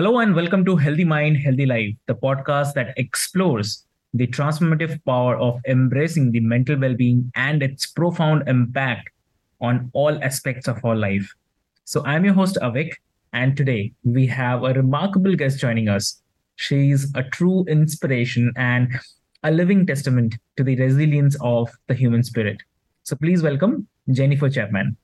Hello and welcome to Healthy Mind, Healthy Life, the podcast that explores the transformative power of embracing the mental well being and its profound impact on all aspects of our life. So, I'm your host, Avik, and today we have a remarkable guest joining us. She's a true inspiration and a living testament to the resilience of the human spirit. So, please welcome Jennifer Chapman.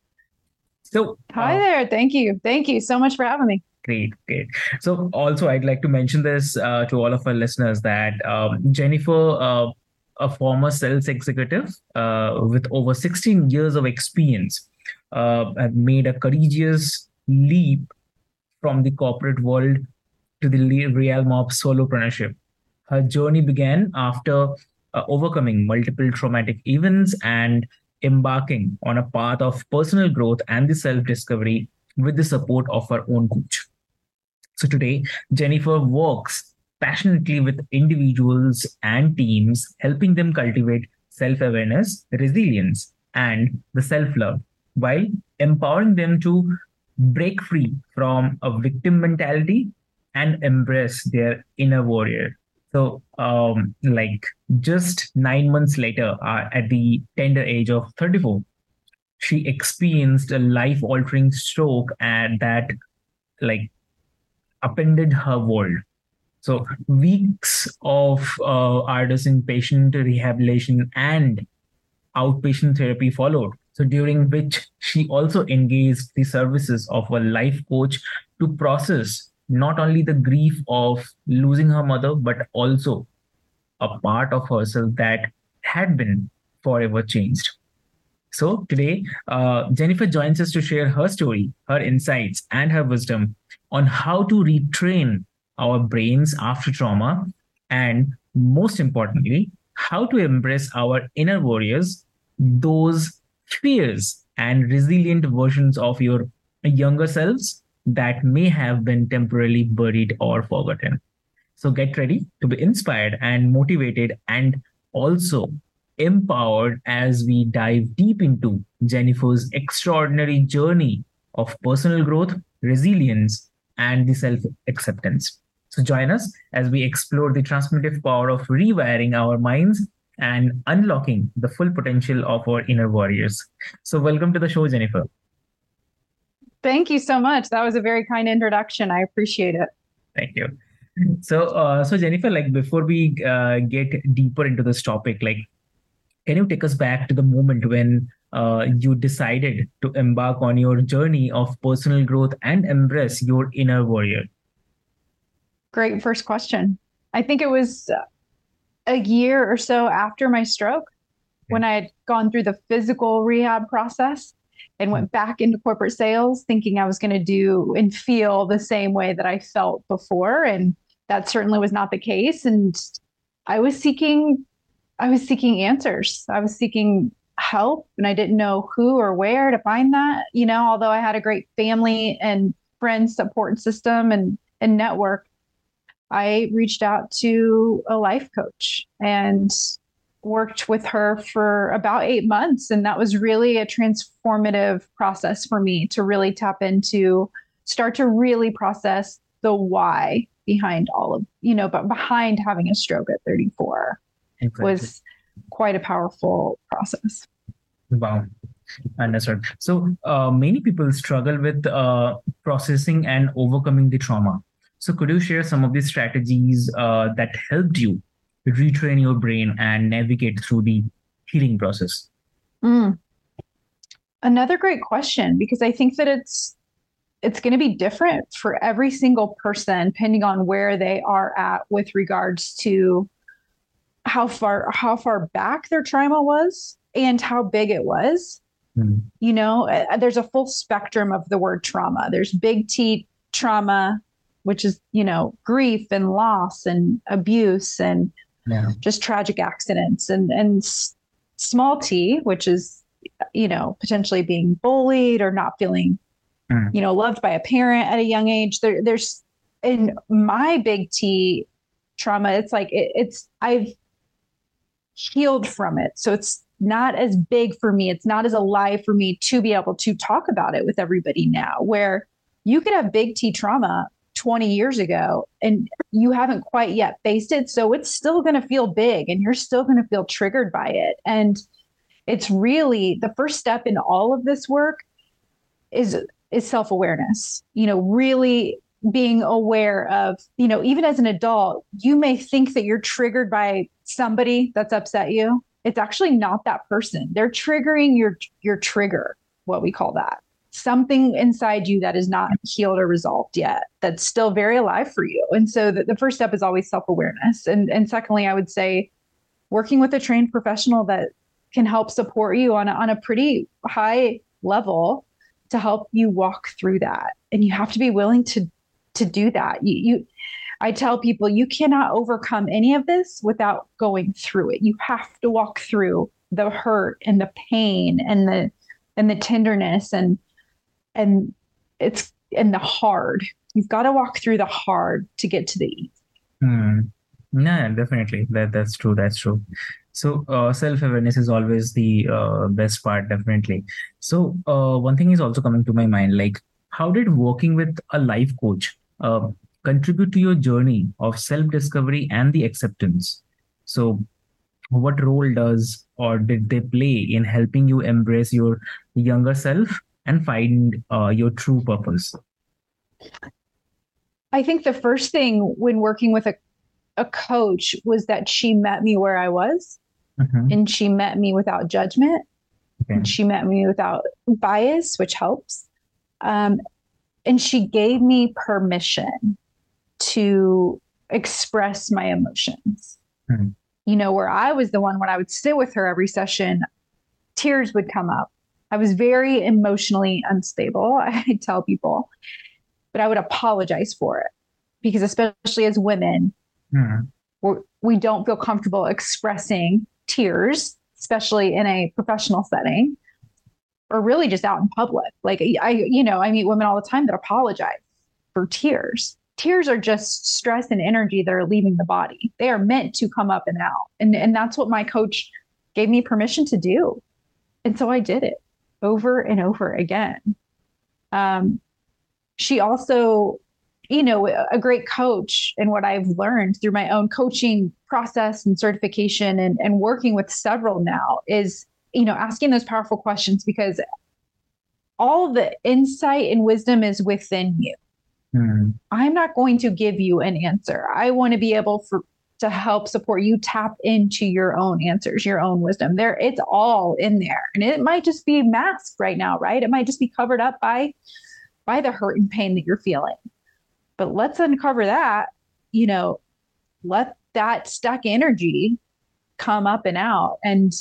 So, hi uh, there. Thank you. Thank you so much for having me. Great, great. So, also, I'd like to mention this uh, to all of our listeners that um, Jennifer, uh, a former sales executive uh, with over 16 years of experience, uh, made a courageous leap from the corporate world to the realm of solopreneurship. Her journey began after uh, overcoming multiple traumatic events and embarking on a path of personal growth and the self discovery with the support of her own coach. So today, Jennifer works passionately with individuals and teams, helping them cultivate self awareness, resilience, and the self love while empowering them to break free from a victim mentality and embrace their inner warrior. So, um, like just nine months later, uh, at the tender age of 34, she experienced a life altering stroke and that like upended her world. So weeks of uh, arduous inpatient rehabilitation and outpatient therapy followed. So during which she also engaged the services of a life coach to process not only the grief of losing her mother, but also a part of herself that had been forever changed. So today, uh, Jennifer joins us to share her story, her insights, and her wisdom on how to retrain our brains after trauma, and most importantly, how to embrace our inner warriors, those fears and resilient versions of your younger selves that may have been temporarily buried or forgotten. So get ready to be inspired and motivated and also empowered as we dive deep into Jennifer's extraordinary journey of personal growth, resilience, and the self acceptance. So join us as we explore the transformative power of rewiring our minds and unlocking the full potential of our inner warriors. So, welcome to the show, Jennifer. Thank you so much. That was a very kind introduction. I appreciate it. Thank you. So, uh, so Jennifer, like before we uh, get deeper into this topic, like, can you take us back to the moment when uh, you decided to embark on your journey of personal growth and embrace your inner warrior? Great first question. I think it was a year or so after my stroke when I had gone through the physical rehab process and went back into corporate sales thinking I was going to do and feel the same way that I felt before. And that certainly was not the case. And I was seeking, I was seeking answers. I was seeking help and I didn't know who or where to find that, you know, although I had a great family and friends support system and, and network, I reached out to a life coach and worked with her for about eight months. And that was really a transformative process for me to really tap into, start to really process the why behind all of, you know, but behind having a stroke at 34 was quite a powerful process. Wow. Understood. So uh, many people struggle with uh, processing and overcoming the trauma. So, could you share some of the strategies uh, that helped you retrain your brain and navigate through the healing process? Mm. Another great question because I think that it's it's going to be different for every single person depending on where they are at with regards to how far how far back their trauma was and how big it was. Mm. You know, uh, there's a full spectrum of the word trauma. There's big T trauma, which is, you know, grief and loss and abuse and yeah. just tragic accidents and and small t, which is you know potentially being bullied or not feeling mm. you know loved by a parent at a young age. There, there's in my big T trauma, it's like it, it's I've healed from it, so it's not as big for me. It's not as alive for me to be able to talk about it with everybody now. Where you could have big T trauma 20 years ago and you haven't quite yet faced it. So it's still going to feel big and you're still going to feel triggered by it. And it's really the first step in all of this work is is self-awareness. You know, really being aware of, you know, even as an adult, you may think that you're triggered by somebody that's upset you. It's actually not that person. They're triggering your your trigger, what we call that. Something inside you that is not healed or resolved yet that's still very alive for you. And so the, the first step is always self-awareness. And and secondly i would say working with a trained professional that can help support you on a, on a pretty high level to help you walk through that. And you have to be willing to to do that. You, you i tell people you cannot overcome any of this without going through it you have to walk through the hurt and the pain and the and the tenderness and and it's and the hard. You've got to walk through the hard to get to the easy. Mm. Yeah, definitely. That that's true. That's true. So uh, self awareness is always the uh, best part, definitely. So uh, one thing is also coming to my mind, like how did working with a life coach uh, contribute to your journey of self discovery and the acceptance? So what role does or did they play in helping you embrace your younger self and find uh, your true purpose? I think the first thing when working with a, a coach was that she met me where I was mm-hmm. and she met me without judgment. Okay. And she met me without bias, which helps. Um, and she gave me permission to express my emotions. Mm-hmm. You know, where I was the one when I would sit with her every session, tears would come up I was very emotionally unstable. I tell people, but I would apologize for it because, especially as women, mm. we're, we do not feel comfortable expressing tears, especially in a professional setting or really just out in public. Like I, you know, I meet women all the time that apologize for tears. Tears are just stress and energy that are leaving the body. They are meant to come up and out. And, and that's what my coach gave me permission to do. And so I did it over and over again. Um, she also, you know, a great coach, and what I've learned through my own coaching process and certification and, and working with several now is, you know, asking those powerful questions because all the insight and wisdom is within you. Mm. I'm not going to give you an answer. I want to be able for to help support you tap into your own answers, your own wisdom. There, it's all in there. And it might just be masked right now, right? It might just be covered up by by the hurt and pain that you're feeling. But let's uncover that, you know, let that stuck energy come up and out and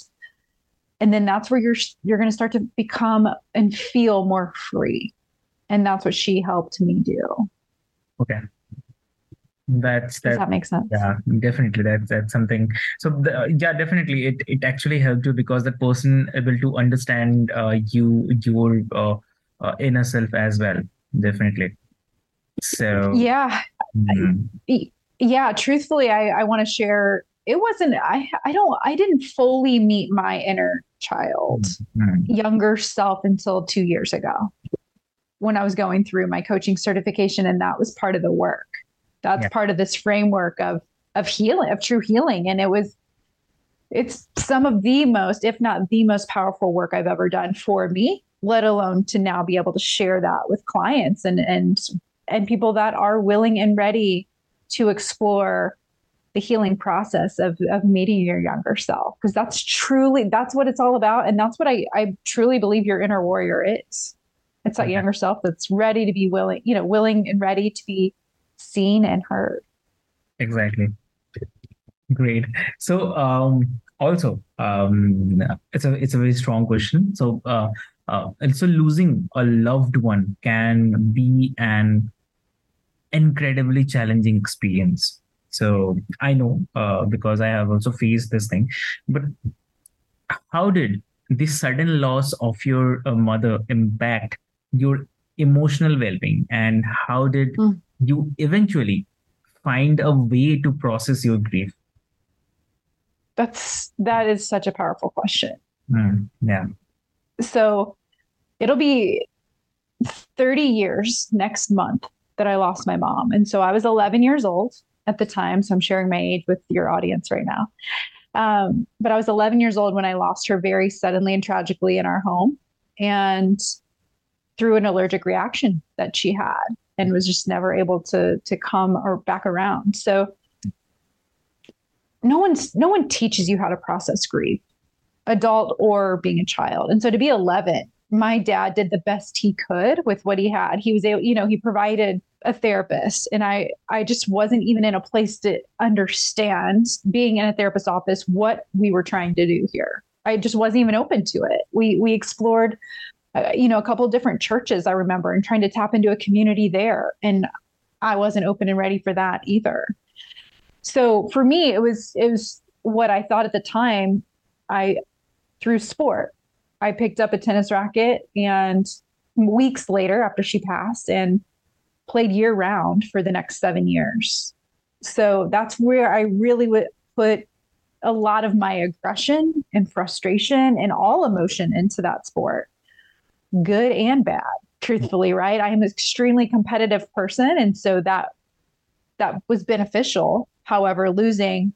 and then that's where you're you're going to start to become and feel more free. And that's what she helped me do. Okay. That's that, Does that make sense? yeah definitely. That's that's something. So the, yeah definitely it it actually helped you because that person able to understand uh, you your uh, uh, inner self as well. Definitely. So yeah. mm-hmm. yeah truthfully i i want to share it wasn't i i don't i didn't fully meet my inner child mm-hmm. younger self until two years ago when i was going through my coaching certification and that was part of the work. That's yeah. part of this framework of of healing of true healing. And it was it's some of the most if not the most powerful work i've ever done for me let alone to now be able to share that with clients and and and people that are willing and ready to explore the healing process of, of meeting your younger self. Because that's truly that's what it's all about. And that's what I, I truly believe your inner warrior is it's that okay. younger self that's ready to be willing you know willing and ready to be seen and heard. Exactly. Great. So um also um it's a it's a very strong question. So uh, uh and so losing a loved one can be an incredibly challenging experience. So I know uh, because I have also faced this thing. But how did this sudden loss of your uh, mother impact your emotional well-being, and how did mm. you eventually find a way to process your grief? That's that is such a powerful question. Mm, yeah. So it'll be 30 years next month that I lost my mom. And so I was 11 years old at the time. So I'm sharing my age with your audience right now. Um, but I was 11 years old when I lost her very suddenly and tragically in our home and through an allergic reaction that she had and was just never able to to come or back around. So no one's no one teaches you how to process grief, adult or being a child. And so to be 11, my dad did the best he could with what he had. He was able, you know, he provided a therapist and I I just wasn't even in a place to understand being in a therapist's office what we were trying to do here. I just wasn't even open to it. We we explored uh, you know a couple different churches I remember and trying to tap into a community there and I wasn't open and ready for that either. So for me it was it was what I thought at the time I through sport. I picked up a tennis racket and weeks later after she passed and played year round for the next seven years. So that's where I really would put a lot of my aggression and frustration and all emotion into that sport, good and bad, truthfully, right? I am an extremely competitive person. And so that that was beneficial. However, losing,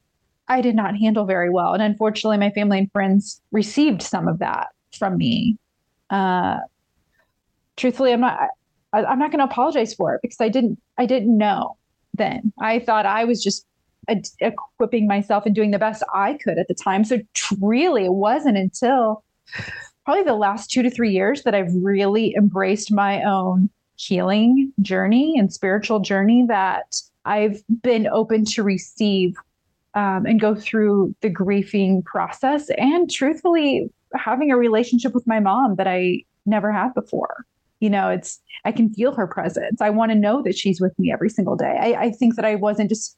I did not handle very well. And unfortunately, my family and friends received some of that from me. Uh, truthfully, I'm not I, I'm not going to apologize for it because I didn't I didn't know then. I thought I was just equipping myself and doing the best I could at the time. So really, it wasn't until probably the last two to three years that I've really embraced my own healing journey and spiritual journey that I've been open to receive um, and go through the grieving process and truthfully having a relationship with my mom that I never had before. You know it's i can feel her presence. I want to know that she's with me every single day. I, I think that i wasn't just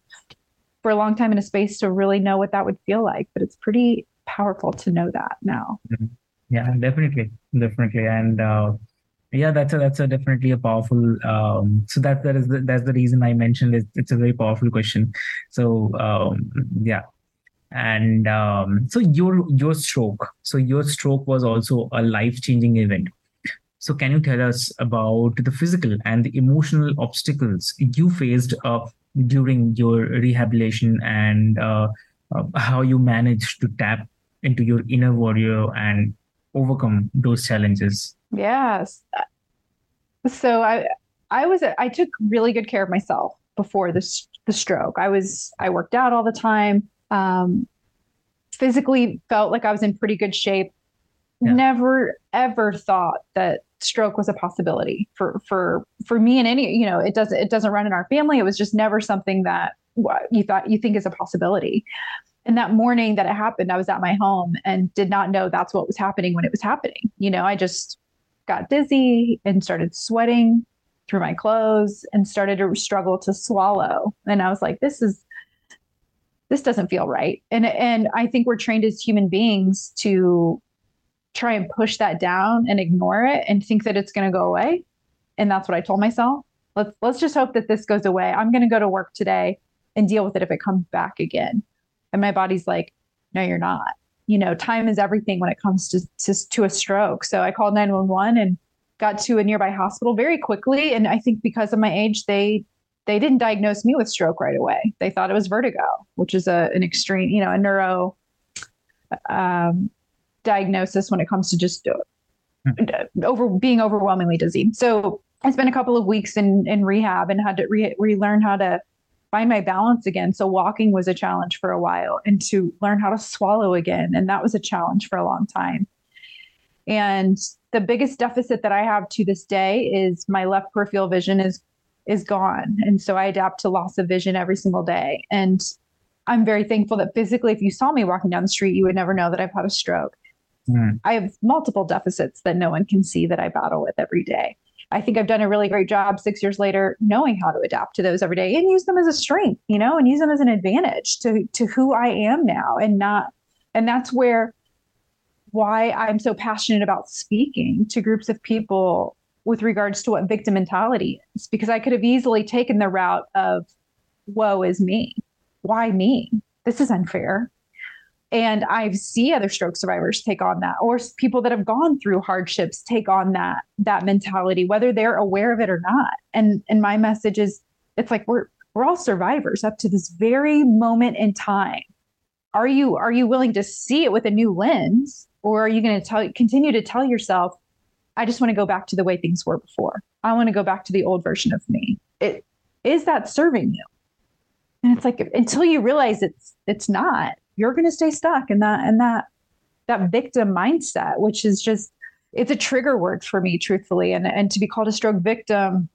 for a long time in a space to really know what that would feel like but it's pretty powerful to know that now. Mm-hmm. Yeah definitely definitely. And uh, yeah that's a that's a definitely a powerful um, so that that is the, that's the reason i mentioned it, it's a very powerful question. So um, yeah. And um, so your your stroke so your stroke was also a life changing event. So, can you tell us about the physical and the emotional obstacles you faced uh, during your rehabilitation and uh, uh, how you managed to tap into your inner warrior and overcome those challenges? Yes. So I I was I took really good care of myself before this the stroke. I was I worked out all the time. Um, physically felt like I was in pretty good shape. Yeah. Never ever thought that stroke was a possibility for for for me and any you know it doesn't it doesn't run in our family it was just never something that you thought you think is a possibility and that morning that it happened i was at my home and did not know that's what was happening when it was happening you know i just got dizzy and started sweating through my clothes and started to struggle to swallow and i was like this is this doesn't feel right and and i think we're trained as human beings to try and push that down and ignore it and think that it's going to go away. And that's what I told myself. Let's let's just hope that this goes away. I'm going to go to work today and deal with it if it comes back again. And my body's like, no, you're not. You know, time is everything when it comes to to, to a stroke. So I called 911 and got to a nearby hospital very quickly. And I think because of my age, they they didn't diagnose me with stroke right away. They thought it was vertigo, which is a an extreme, you know, a neuro um, diagnosis when it comes to just uh, hmm. over being overwhelmingly dizzy. So I spent a couple of weeks in in rehab and had to re- relearn how to find my balance again. So walking was a challenge for a while and to learn how to swallow again. And that was a challenge for a long time. And the biggest deficit that I have to this day is my left peripheral vision is is gone. And so I adapt to loss of vision every single day. And I'm very thankful that physically, if you saw me walking down the street, you would never know that I've had a stroke. Mm. I have multiple deficits that no one can see that I battle with every day. I think I've done a really great job six years later knowing how to adapt to those every day and use them as a strength, you know, and use them as an advantage to to who I am now and not and that's where why I'm so passionate about speaking to groups of people with regards to what victim mentality is because I could have easily taken the route of woe is me. Why me? This is unfair and i see other stroke survivors take on that or people that have gone through hardships take on that that mentality whether they're aware of it or not. And and my message is it's like we're we're all survivors up to this very moment in time. Are you are you willing to see it with a new lens or are you going to tell continue to tell yourself i just want to go back to the way things were before. I want to go back to the old version of me. It is that serving you? And it's like until you realize it's it's not you're going to stay stuck in that and that that victim mindset which is just it's a trigger word for me truthfully. And and to be called a stroke victim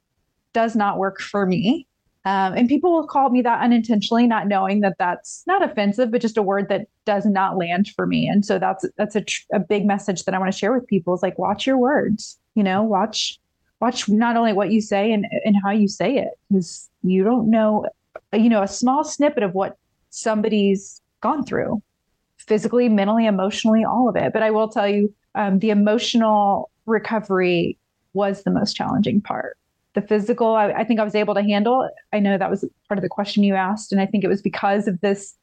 does not work for me. Um, and people will call me that unintentionally not knowing that that's not offensive but just a word that does not land for me. And so that's that's a, tr- a big message that i want to share with people is like watch your words you know watch watch not only what you say and and how you say it because you don't know you know a small snippet of what somebody's gone through physically, mentally, emotionally, all of it. But I will tell you, um, the emotional recovery was the most challenging part. The physical, I, I, think I was able to handle. I know that was part of the question you asked, and I think it was because of this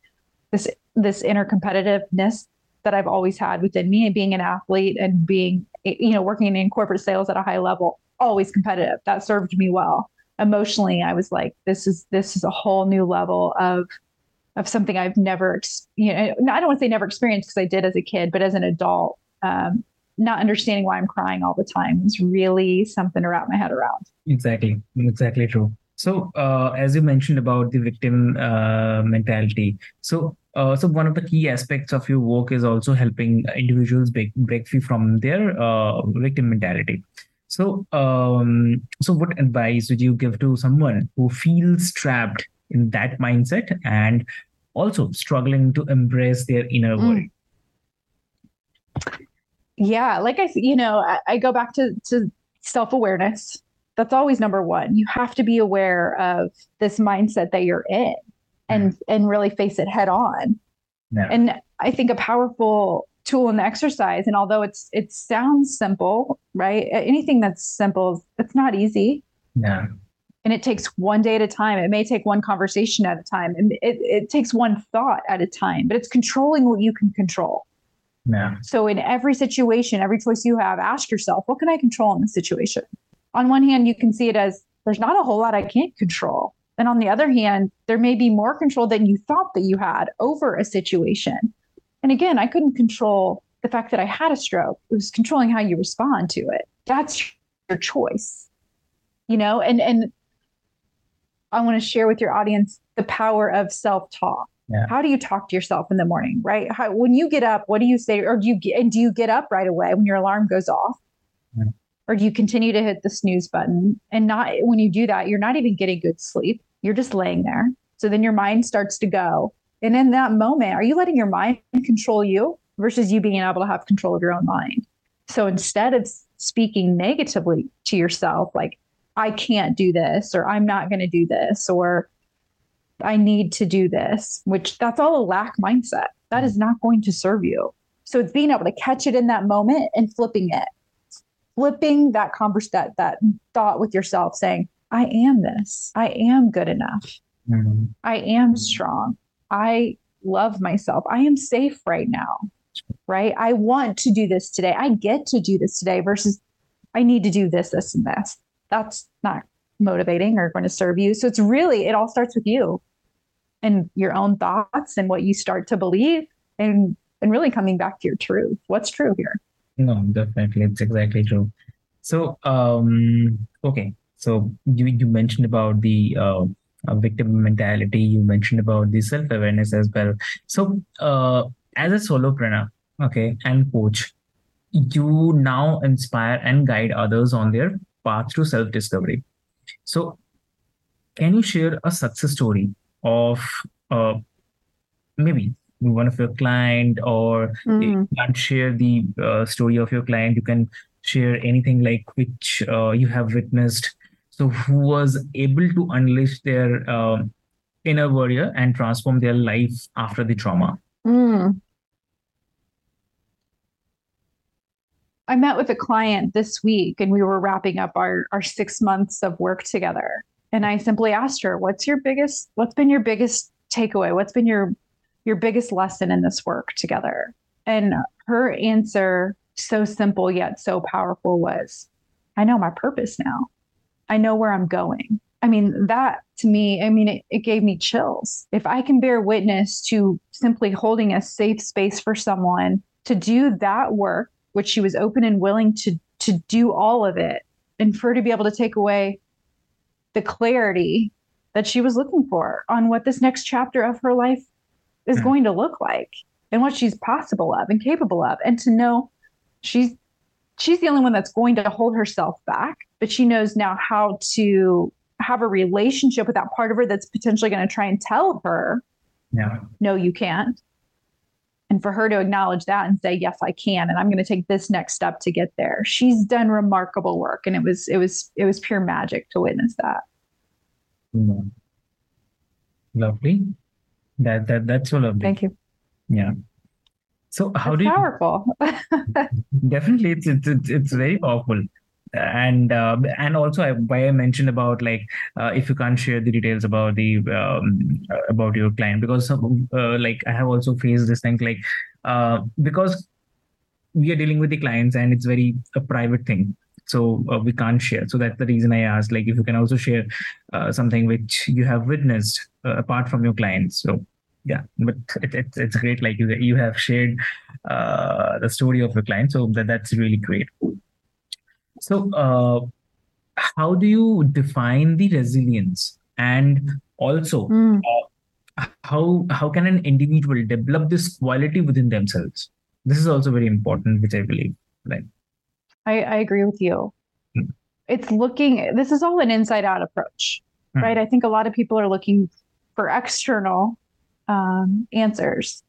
this this inner competitiveness that I've always had within me, and being an athlete and being you know working in corporate sales at a high level, always competitive. That served me well. Emotionally, I was like, this is this is a whole new level of of something I've never, you know, I don't want to say never experienced because I did as a kid, but as an adult, um, not understanding why I'm crying all the time is really something to wrap my head around. Exactly, exactly true. So, uh, as you mentioned about the victim uh, mentality, so uh, so one of the key aspects of your work is also helping individuals break, break free from their uh, victim mentality. So, um, so what advice would you give to someone who feels trapped in that mindset and also struggling to embrace their inner mm. world. Yeah like i you know i, I go back to to self-awareness. That's always number one. You have to be aware of this mindset that you're in and mm. and really face it head on. Yeah. and i think a powerful tool and exercise and although it's it sounds simple right? Anything that's simple it's not easy. Yeah and it takes one day at a time. It may take one conversation at a time and it, it takes one thought at a time but it's controlling what you can control. Yeah. so in every situation every choice you have ask yourself what can i control in this situation? On one hand you can see it as there's not a whole lot i can't control. And on the other hand there may be more control than you thought that you had over a situation. And again i couldn't control the fact that i had a stroke. It was controlling how you respond to it. That's your choice. You know and and I want to share with your audience the power of self talk. Yeah. How do you talk to yourself in the morning, right? How, when you get up, what do you say? Or do you get, and do you get up right away when your alarm goes off? Yeah. Or do you continue to hit the snooze button? And not when you do that, you're not even getting good sleep. You're just laying there. So then your mind starts to go. And in that moment, are you letting your mind control you versus you being able to have control of your own mind? So instead of speaking negatively to yourself, like, I can't do this or I'm not going to do this or I need to do this, which that's all a lack mindset. That is not going to serve you. So it's being able to catch it in that moment and flipping it. Flipping that converse that that thought with yourself saying, I am this. I am good enough. Mm-hmm. I am strong. I love myself. I am safe right now. Right? I want to do this today. I get to do this today versus I need to do this, this, and this that's not motivating or going to serve you. So it's really, it all starts with you and your own thoughts and what you start to believe and and really coming back to your truth. What's true here? No, definitely. It's exactly true. So, um, okay. So you you mentioned about the uh, uh, victim mentality. You mentioned about the self awareness as well. So, uh, as a solopreneur, okay, and coach, you now inspire and guide others on their path to self discovery. So, can you share a success story of uh, maybe one of your client or Mhm. you can't share the uh, story of your client you can share anything like which uh, you have witnessed so who was able to unleash their um, inner warrior and transform their life after the trauma Mm. I met with a client this week and we were wrapping up our, our six months of work together. And I simply asked her, what's your biggest, what's been your biggest takeaway? What's been your, your biggest lesson in this work together? And her answer, so simple yet so powerful, was I know my purpose now. I know where I'm going. I mean, that to me, I mean, it, it gave me chills. If I can bear witness to simply holding a safe space for someone to do that work, which she was open and willing to to do all of it, and for her to be able to take away the clarity that she was looking for on what this next chapter of her life is Mm. going to look like and what she's possible of and capable of, and to know she's she's the only one that's going to hold herself back, but she knows now how to have a relationship with that part of her that's potentially going to try and tell her, yeah no, you can't. And for her to acknowledge that and say, yes, I can, and I'm going to take this next step to get there. She's done remarkable work, and it was it was it was pure magic to witness that. Mm. lovely that that that's so lovely Thank you. yeah so how It's do you powerful. Definitely, it's it's it's, it's very powerful, and uh, and also I, why I mentioned about like uh, if you can't share the details about the um, about your client because uh, like I have also faced this thing like uh, because we are dealing with the clients and it's very a private thing. So uh, we can't share. So that's the reason i asked like if you can also share uh, something which you have witnessed uh, apart from your clients. So yeah but it, it, it's great like you you have shared uh, the story of your client. So that that's really great so uh, how do you define the resilience and also Mm. how how can an individual develop this quality within themselves this is also very important which i believe like I, I agree with you. Hmm. It's looking, this is all an inside out approach, Hmm. right? I think a lot of people are looking for external um, answers.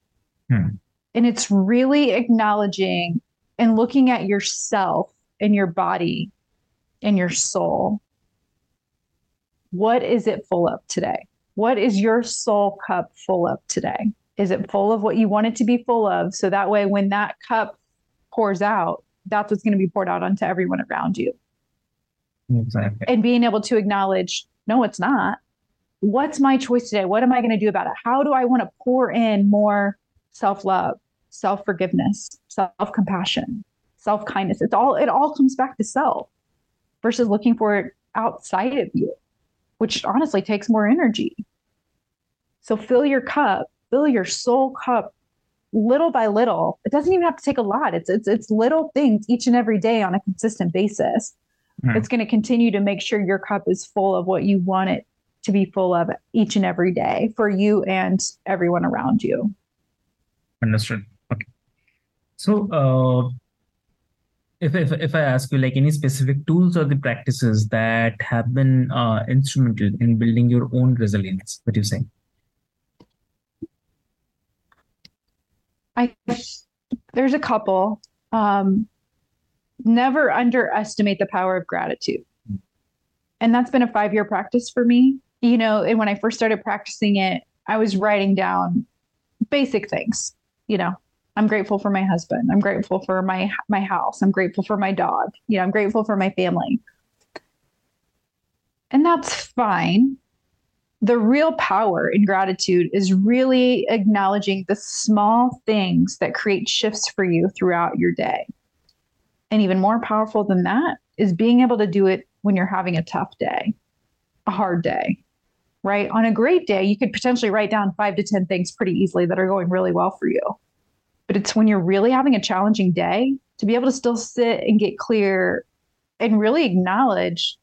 Hmm. And it's really acknowledging and looking at yourself and your body in your soul. What is it full of today? What is your soul cup full of today? Is it full of what you want it to be full of? So that way, when that cup pours out, that's what's going to be poured out onto everyone around you. exactly And being able to acknowledge, no, it's not. What's my choice today? What am I going to do about it? How do I want to pour in more self love, self forgiveness, self compassion, self kindness? It's all, it all comes back to self versus looking for it outside of you, which honestly takes more energy. So fill your cup, fill your soul cup little by little. It doesn't even have to take a lot. It's it's it's little things each and every day on a consistent basis. Hmm. It's going to continue to make sure your cup is full of what you want it to be full of each and every day for you and everyone around you. understood okay so uh if, if if i ask you like any specific tools or the practices that have been uh instrumental in building your own resilience what you say I there's a couple. Um, never underestimate the power of gratitude. And that's been a five year practice for me. You know, and when I first started practicing it, I was writing down basic things. You know, I'm grateful for my husband. I'm grateful for my my house. I'm grateful for my dog. You know, I'm grateful for my family. And that's fine. The real power in gratitude is really acknowledging the small things that create shifts for you throughout your day. And even more powerful than that is being able to do it when you're having a tough day, a hard day, right? On a great day, you could potentially write down five to 10 things pretty easily that are going really well for you. But it's when you're really having a challenging day to be able to still sit and get clear and really acknowledge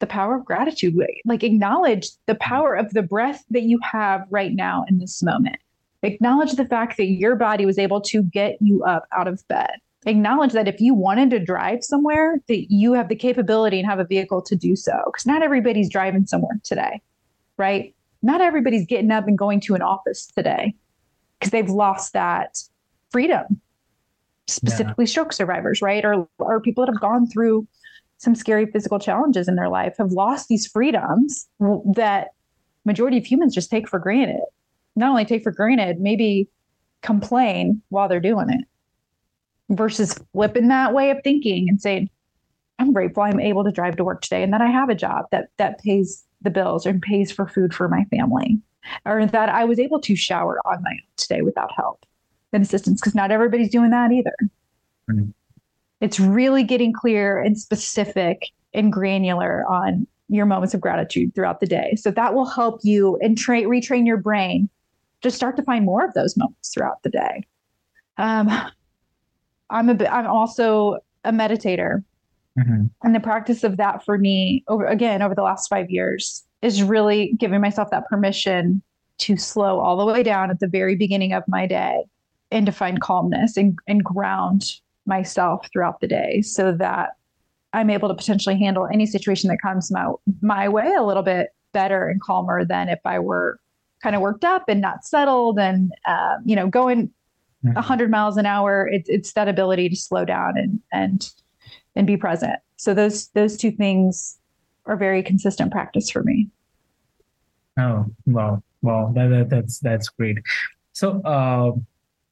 the power of gratitude. Like acknowledge the mm-hmm. power of the breath that you have right now in this moment. Acknowledge the fact that your body was able to get you up out of bed. Acknowledge that if you wanted to drive somewhere, that you have the capability and have a vehicle to do so. Because not everybody's driving somewhere today, right? Not everybody's getting up and going to an office today because they've lost that freedom. Specifically, yeah. stroke survivors, right? Or, or people that have gone through some scary physical challenges in their life have lost these freedoms that majority of humans just take for granted not only take for granted maybe complain while they're doing it versus flipping that way of thinking and saying i'm grateful i'm able to drive to work today and that i have a job that that pays the bills and pays for food for my family or that i was able to shower on my own today without help and assistance because not everybody's doing that either mm-hmm. It's really getting clear and specific and granular on your moments of gratitude throughout the day. So that will help you and tra- retrain your brain to start to find more of those moments throughout the day. Um, I'm a I'm also a meditator, mm-hmm. and the practice of that for me over again over the last five years is really giving myself that permission to slow all the way down at the very beginning of my day and to find calmness and, and ground myself throughout the day so that I'm able to potentially handle any situation that comes my, my way a little bit better and calmer than if I were kind of worked up and not settled and, uh, you know, going mm-hmm. 100 miles an hour. It, it's that ability to slow down and, and, and be present. So those, those two things are very consistent practice for me. Oh, wow. Wow. That, that that's, that's great. So, uh,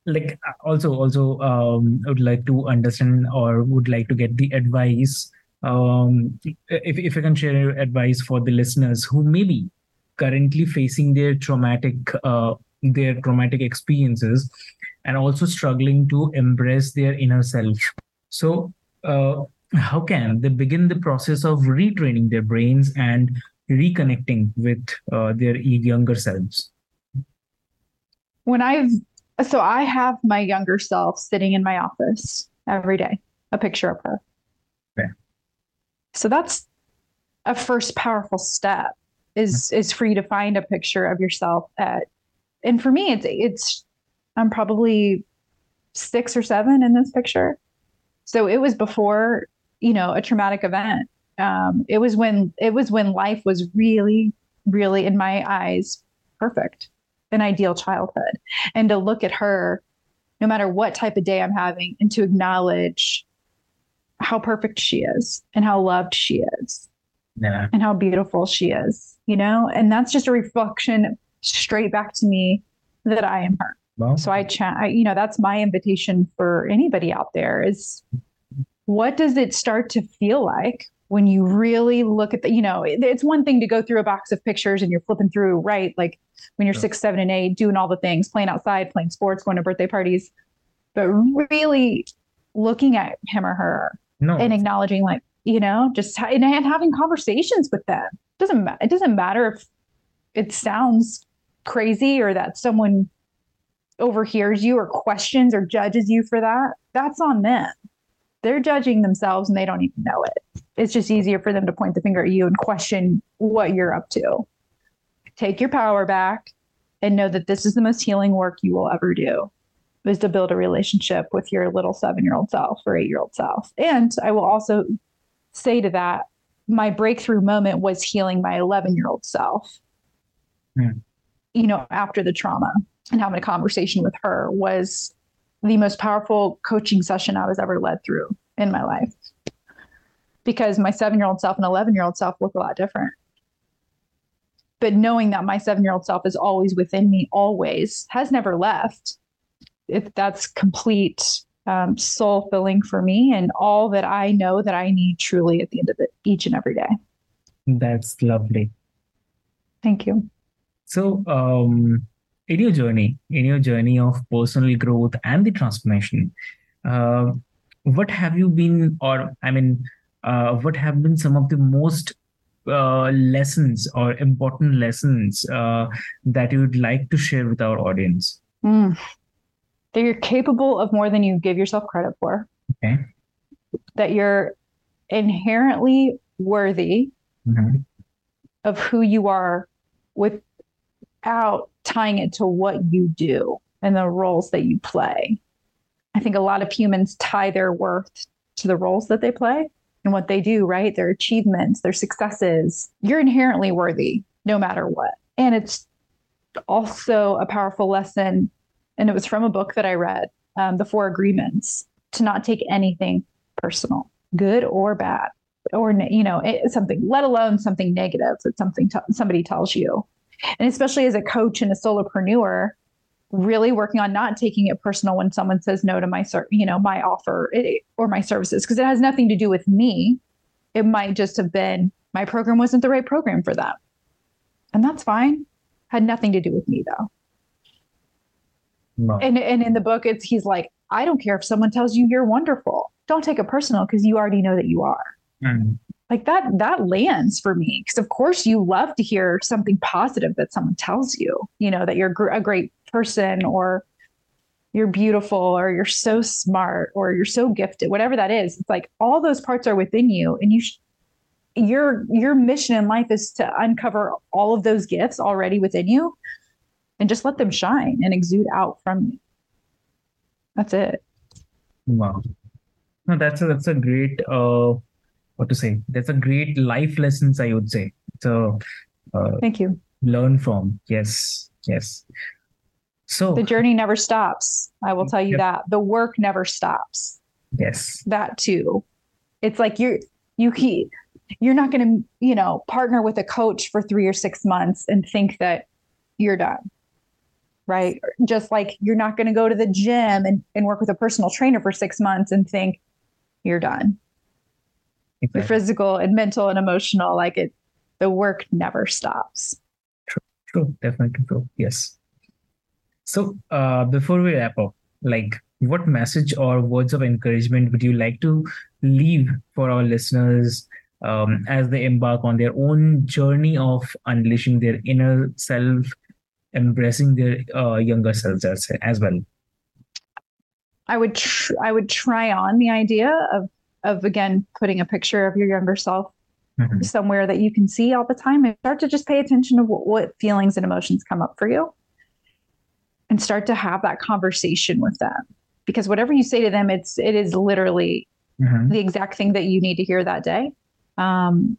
like also also um, would like to understand or would like to get the advice um, if, if you can share your advice for the listeners who may be currently facing their traumatic uh, their traumatic experiences and also struggling to embrace their inner self. So uh, how can they begin the process of retraining their brains and reconnecting with uh, their younger selves? When i've so I have my younger self sitting in my office every day, a picture of her. Okay. So that's a first powerful step is is for you to find a picture of yourself at and for me it's it's I'm probably 6 or 7 in this picture. So it was before, you know, a traumatic event. Um, it was when it was when life was really really in my eyes perfect an ideal childhood and to look at her no matter what type of day I'm having and to acknowledge how perfect she is and how loved she is yeah. and how beautiful she is, you know? And that's just a reflection straight back to me that I am her. Well, so I chat, I, you know, that's my invitation for anybody out there is what does it start to feel like when you really look at the, you know, it's one thing to go through a box of pictures and you're flipping through, right? Like when you're six, seven, and eight, doing all the things, playing outside, playing sports, going to birthday parties, but really looking at him or her no. and acknowledging, like, you know, just and having conversations with them. It doesn't it doesn't matter if it sounds crazy or that someone overhears you or questions or judges you for that. That's on them. They're judging themselves and they don't even know it. It's just easier for them to point the finger at you and question what you're up to take your power back and know that this is the most healing work you will ever do is to build a relationship with your little seven year old self or eight year old self. And I will also say to that, my breakthrough moment was healing my 11 year old self. Mm. You know, after the trauma and having a conversation with her was the most powerful coaching session I was ever led through in my life. Because my seven year old self and 11 year old self look a lot different but knowing that my seven year old self is always within me, always has never left. It, that's complete um, soul filling for me and all that I know that I need truly at the end of it each and every day. That's lovely. Thank you. So, um, in your journey, in your journey of personal growth and the transformation, uh, what have you been, or I mean, uh, what have been some of the most uh, lessons or important lessons uh, that you would like to share with our audience? Mm. That you're capable of more than you give yourself credit for. Okay. That you're inherently worthy Mhm. of who you are without tying it to what you do and the roles that you play. I think a lot of humans tie their worth to the roles that they play and what they do, right? Their achievements, their successes. You're inherently worthy no matter what. And it's also a powerful lesson. And it was from a book that I read, um, The Four Agreements, to not take anything personal, good or bad, or, you know, it, something, let alone something negative that something t- somebody tells you. And especially as a coach and a solopreneur, really working on not taking it personal when someone says no to my ser- you know my offer or my services because it has nothing to do with me. It might just have been my program wasn't the right program for them. And that's fine. Had nothing to do with me though. Wow. and and in the book it's he's like i don't care if someone tells you you're wonderful. Don't take it personal because you already know that you are. Mhm. Like that that lands for me because of course you love to hear something positive that someone tells you you know that you're a great person or you're beautiful or you're so smart or you're so gifted whatever that is. It's like all those parts are within you and you sh- your your mission in life is to uncover all of those gifts already within you and just let them shine and exude out from you. That's it. Wow. No, that's a that's a great uh what to say. That's a great life lessons, I would say. So uh, thank you learn from. Yes, yes. So the journey never stops i will tell you Yep. that the work never stops yes. that too. It's like you're you keep you're not going to you know partner with a coach for three or six months and think that you're done, right? Just like you're not going to go to the gym and, and work with a personal trainer for six months and think you're done. Your physical and mental and emotional, like it, the work never stops. True, definitely true. Yes. So, uh, before we wrap up, like, what message or words of encouragement would you like to leave for our listeners um, as they embark on their own journey of unleashing their inner self, embracing their uh, younger selves as, as well? I would tr- I would try on the idea of of again putting a picture of your younger self Mhm. somewhere that you can see all the time and start to just pay attention to what, what feelings and emotions come up for you and start to have that conversation with them because whatever you say to them it's it is literally Mhm. the exact thing that you need to hear that day um,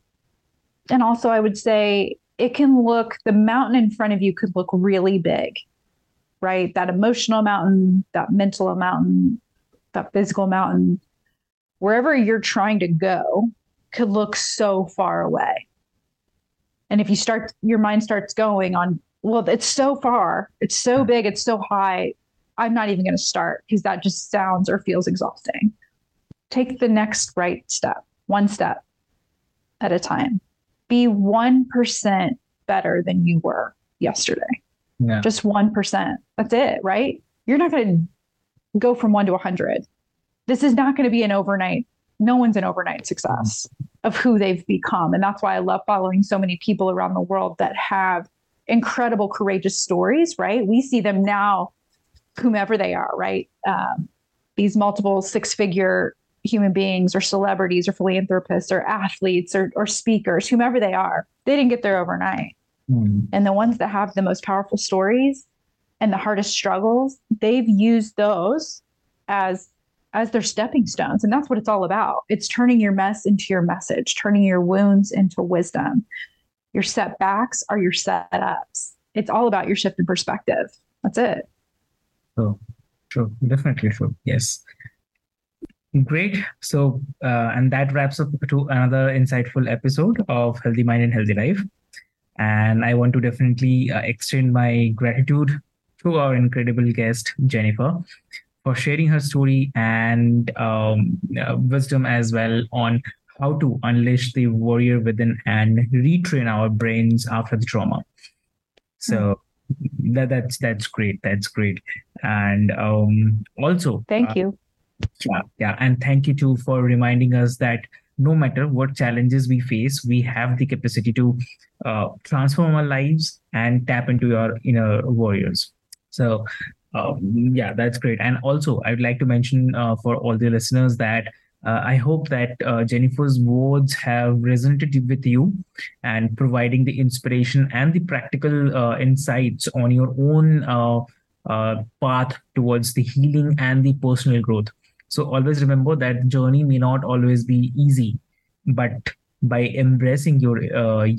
and also i would say it can look the mountain in front of you could look really big right that emotional mountain that mental mountain that physical mountain wherever you're trying to go could look so far away. And if you start your mind starts going on well it's so far it's so hmm. big it's so high i'm not even going to start because that just sounds or feels exhausting. Take the next right step one step at a time. Be 1% better than you were yesterday. Yeah. just 1% that's it right? You're not going to go from 1 to 100 this is not going to be an overnight no one's an overnight success of who they've become. And that's why i love following so many people around the world that have incredible courageous stories right? We see them now whomever they are right? Um, these multiple six figure human beings or celebrities or philanthropists or athletes or, or speakers whomever they are they didn't get there overnight. Mm. and the ones that have the most powerful stories and the hardest struggles they've used those as as their stepping stones and that's what it's all about it's turning your mess into your message turning your wounds into wisdom your setbacks are your setups it's all about your shift in perspective that's it True, true, definitely true. Yes. Great. So, uh, and that wraps up to another insightful episode of Healthy Mind and Healthy Life. And I want to definitely uh, extend my gratitude to our incredible guest, Jennifer, for sharing her story and um, uh, wisdom as well on how to unleash the warrior within and retrain our brains after the trauma. So that that's that's great. That's great. And um, also, thank uh, you yeah, yeah, and thank you too for reminding us that no matter what challenges we face, we have the capacity to uh, transform our lives and tap into our inner warriors. So, um, yeah, that's great. And also, I'd like to mention uh, for all the listeners that Uh, I hope that uh, Jennifer's words have resonated with you and providing the inspiration and the practical uh, insights on your own uh, uh, path towards the healing and the personal growth. So always remember that journey may not always be easy, but by embracing your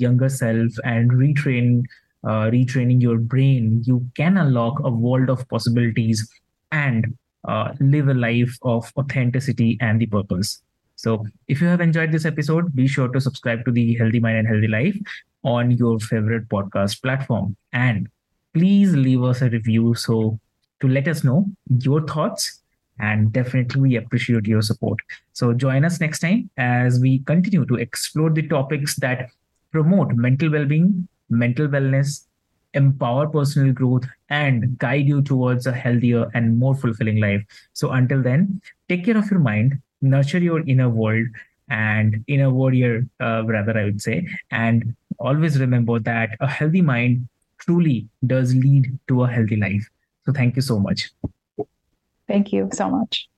younger self and retrain, retraining your brain, you can unlock a world of possibilities and uh, live a life of authenticity and the purpose. So, if you have enjoyed this episode, be sure to subscribe to the Healthy Mind and Healthy Life on your favorite podcast platform. And please leave us a review so to let us know your thoughts and definitely we appreciate your support. So join us next time as we continue to explore the topics that promote mental well-being, mental wellness, empower personal growth, and guide you towards a healthier and more fulfilling life. So until then, take care of your mind, nurture your inner world, and inner warrior, uh, rather, I would say. And always remember that a healthy mind truly does lead to a healthy life. So thank you so much. Thank you so much.